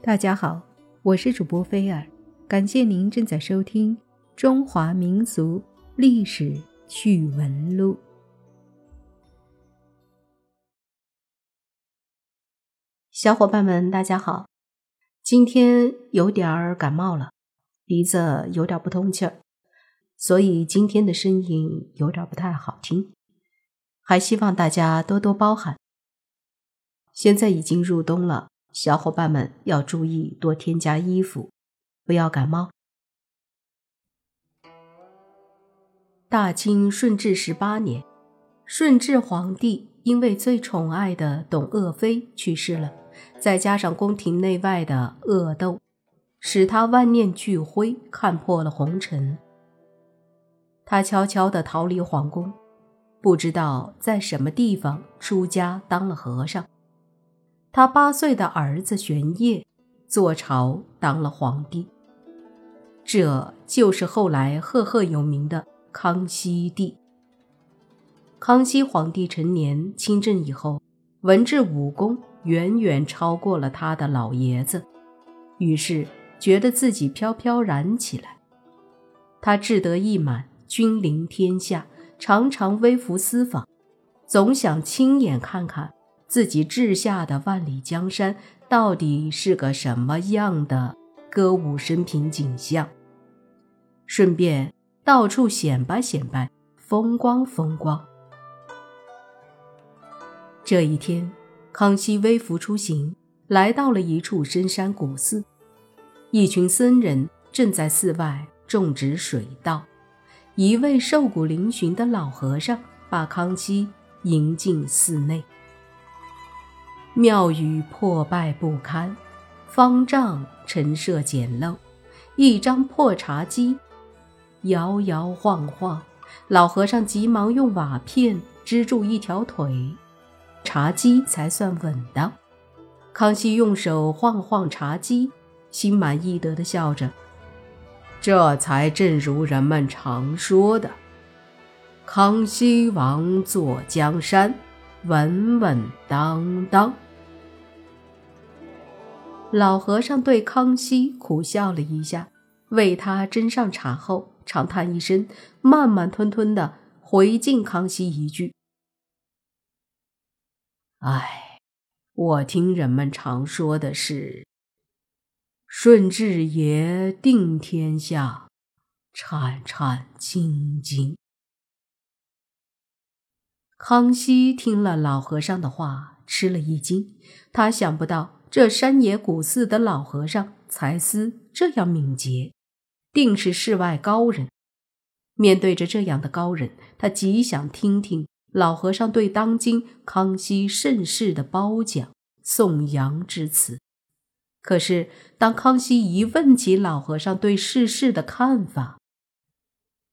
大家好，我是主播菲尔，感谢您正在收听《中华民俗历史趣闻录》。小伙伴们，大家好，今天有点儿感冒了，鼻子有点不通气儿，所以今天的声音有点不太好听，还希望大家多多包涵。现在已经入冬了。小伙伴们要注意多添加衣服，不要感冒。大清顺治十八年，顺治皇帝因为最宠爱的董鄂妃去世了，再加上宫廷内外的恶斗，使他万念俱灰，看破了红尘。他悄悄地逃离皇宫，不知道在什么地方出家当了和尚。他八岁的儿子玄烨坐朝当了皇帝，这就是后来赫赫有名的康熙帝。康熙皇帝成年亲政以后，文治武功远远超过了他的老爷子，于是觉得自己飘飘然起来。他志得意满，君临天下，常常微服私访，总想亲眼看看。自己治下的万里江山到底是个什么样的歌舞升平景象？顺便到处显摆显摆，风光风光。这一天，康熙微服出行，来到了一处深山古寺，一群僧人正在寺外种植水稻，一位瘦骨嶙峋的老和尚把康熙迎进寺内。庙宇破败不堪，方丈陈设简陋，一张破茶几摇摇晃晃。老和尚急忙用瓦片支住一条腿，茶几才算稳当。康熙用手晃晃茶几，心满意得地笑着：“这才正如人们常说的，康熙王坐江山，稳稳当当。”老和尚对康熙苦笑了一下，为他斟上茶后，长叹一声，慢慢吞吞的回敬康熙一句：“哎，我听人们常说的是，顺治爷定天下，颤颤兢兢。”康熙听了老和尚的话，吃了一惊，他想不到。这山野古寺的老和尚才思这样敏捷，定是世外高人。面对着这样的高人，他极想听听老和尚对当今康熙盛世的褒奖颂扬之词。可是，当康熙一问起老和尚对世事的看法，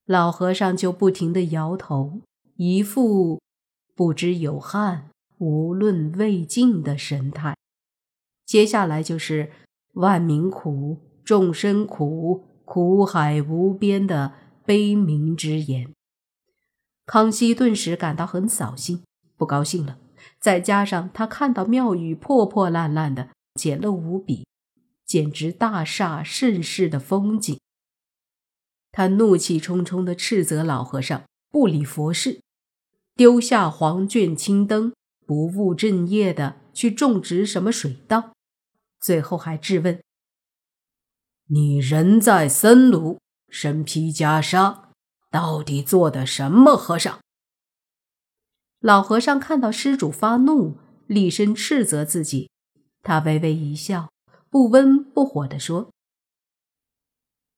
老和尚就不停地摇头，一副不知有汉，无论魏晋的神态。接下来就是万民苦，众生苦，苦海无边的悲鸣之言。康熙顿时感到很扫兴，不高兴了。再加上他看到庙宇破破烂烂的，简陋无比，简直大煞盛世的风景。他怒气冲冲地斥责老和尚不理佛事，丢下黄卷青灯，不务正业的去种植什么水稻。最后还质问：“你人在僧庐，身披袈裟，到底做的什么和尚？”老和尚看到施主发怒，厉声斥责自己。他微微一笑，不温不火地说：“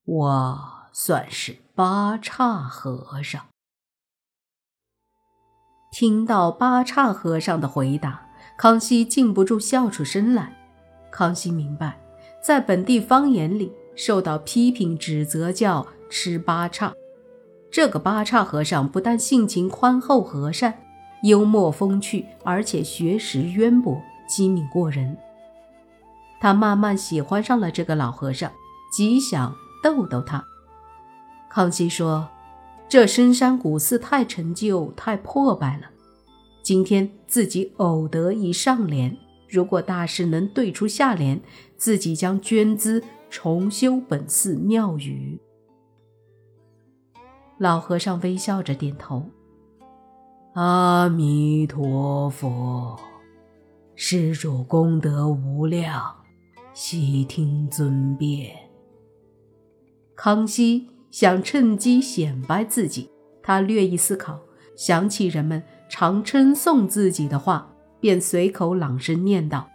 我算是八叉和尚。”听到八叉和尚的回答，康熙禁不住笑出声来。康熙明白，在本地方言里，受到批评指责叫吃八叉。这个八叉和尚不但性情宽厚和善、幽默风趣，而且学识渊博、机敏过人。他慢慢喜欢上了这个老和尚，极想逗逗他。康熙说：“这深山古寺太陈旧、太破败了，今天自己偶得一上联。”如果大师能对出下联，自己将捐资重修本寺庙宇。老和尚微笑着点头：“阿弥陀佛，施主功德无量，悉听尊便。”康熙想趁机显摆自己，他略一思考，想起人们常称颂自己的话。便随口朗声念道：“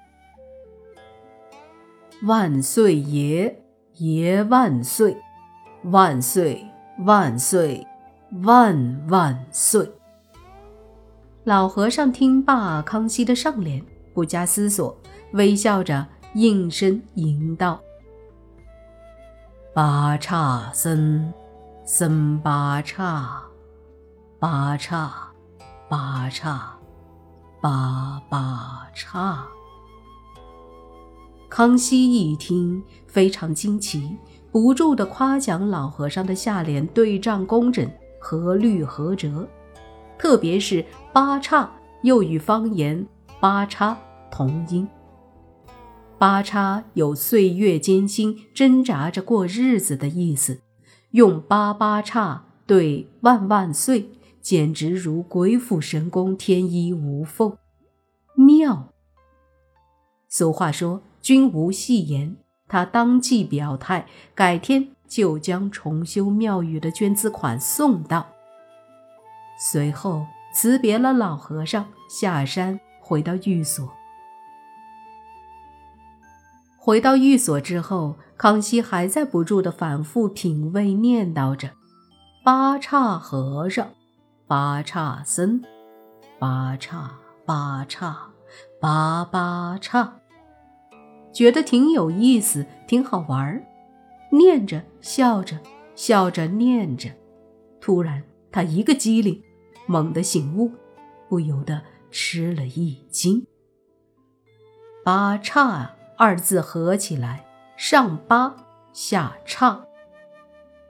万岁爷爷万岁，万岁万岁万万岁！”老和尚听罢康熙的上联，不加思索，微笑着应声吟道：“八叉僧，僧八叉，八叉，八叉。”八八叉。康熙一听，非常惊奇，不住地夸奖老和尚的下联对仗工整，合律合辙。特别是“八叉”，又与方言“八叉”同音。“八叉”有岁月艰辛、挣扎着过日子的意思，用“八八叉”对“万万岁”。简直如鬼斧神工，天衣无缝，妙。俗话说“君无戏言”，他当即表态，改天就将重修庙宇的捐资款送到。随后辞别了老和尚，下山回到寓所。回到寓所之后，康熙还在不住的反复品味，念叨着：“八叉和尚。”八叉僧，八叉八叉八八叉，觉得挺有意思，挺好玩儿。念着笑着，笑着念着，突然他一个机灵，猛地醒悟，不由得吃了一惊。八叉二字合起来，上八下叉，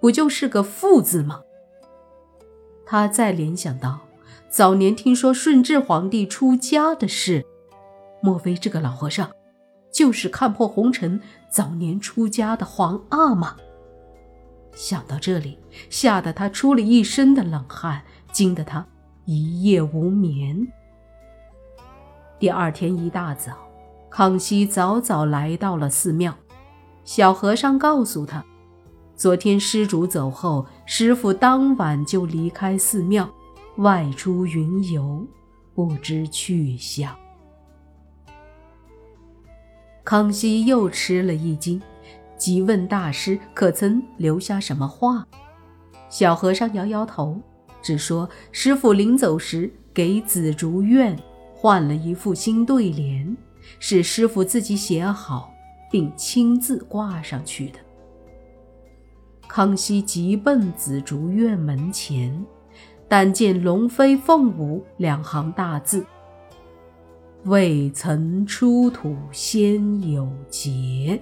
不就是个富字吗？他再联想到早年听说顺治皇帝出家的事，莫非这个老和尚就是看破红尘、早年出家的皇阿玛？想到这里，吓得他出了一身的冷汗，惊得他一夜无眠。第二天一大早，康熙早早来到了寺庙，小和尚告诉他。昨天施主走后，师傅当晚就离开寺庙，外出云游，不知去向。康熙又吃了一惊，急问大师：“可曾留下什么话？”小和尚摇摇头，只说师傅临走时给紫竹院换了一副新对联，是师傅自己写好，并亲自挂上去的。康熙急奔紫竹院门前，但见“龙飞凤舞”两行大字。未曾出土先有节，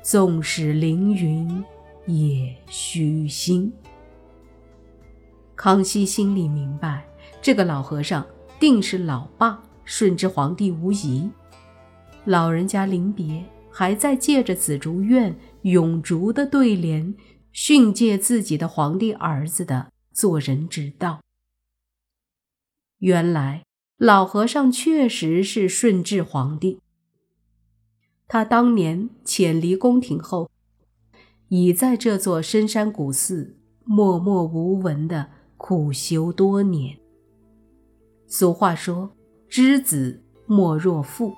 纵使凌云也虚心。康熙心里明白，这个老和尚定是老爸顺治皇帝无疑。老人家临别，还在借着紫竹院永竹的对联。训诫自己的皇帝儿子的做人之道。原来老和尚确实是顺治皇帝。他当年潜离宫廷后，已在这座深山古寺默默无闻的苦修多年。俗话说：“知子莫若父。”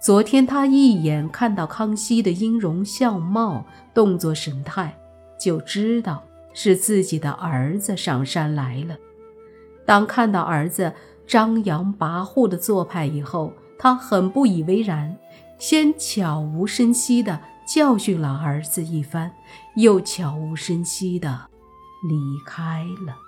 昨天他一眼看到康熙的音容笑貌、动作神态。就知道是自己的儿子上山来了。当看到儿子张扬跋扈的做派以后，他很不以为然，先悄无声息地教训了儿子一番，又悄无声息地离开了。